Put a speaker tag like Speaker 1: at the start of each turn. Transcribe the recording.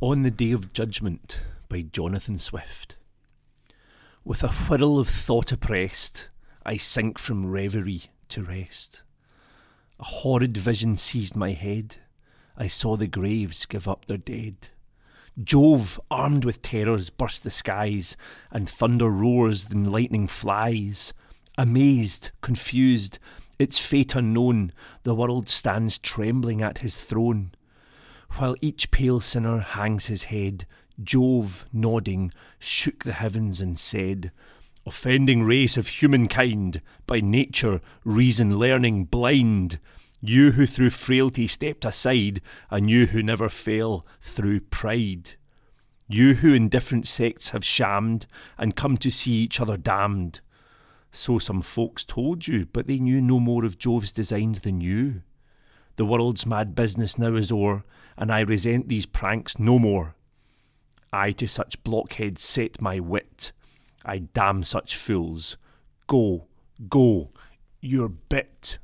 Speaker 1: On the Day of Judgment by Jonathan Swift. With a whirl of thought oppressed, I sink from reverie to rest. A horrid vision seized my head. I saw the graves give up their dead. Jove, armed with terrors, burst the skies, and thunder roars, then lightning flies. Amazed, confused, its fate unknown, the world stands trembling at his throne. While each pale sinner hangs his head, Jove, nodding, shook the heavens and said, Offending race of humankind, by nature, reason learning blind, you who through frailty stepped aside, and you who never fail through pride. You who in different sects have shammed, and come to see each other damned. So some folks told you, but they knew no more of Jove's designs than you. The world's mad business now is o'er, and I resent these pranks no more. I to such blockheads set my wit. I damn such fools. Go, go, you're bit.